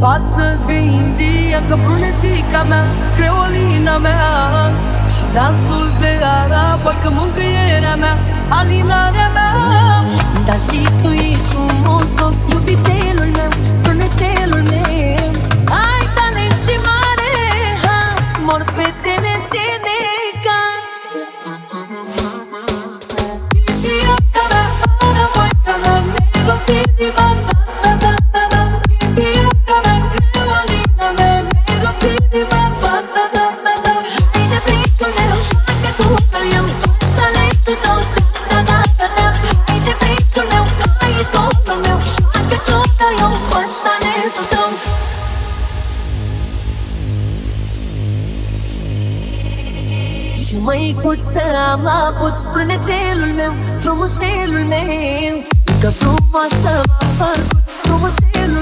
față de India Că brunețica mea, creolina mea Și dansul de arabă Că mângâierea mea, alinarea mea Și măicuță am avut Brânețelul meu, frumușelul meu. Încă frumoasă m-a făcut Frumușelul meu, brânețelul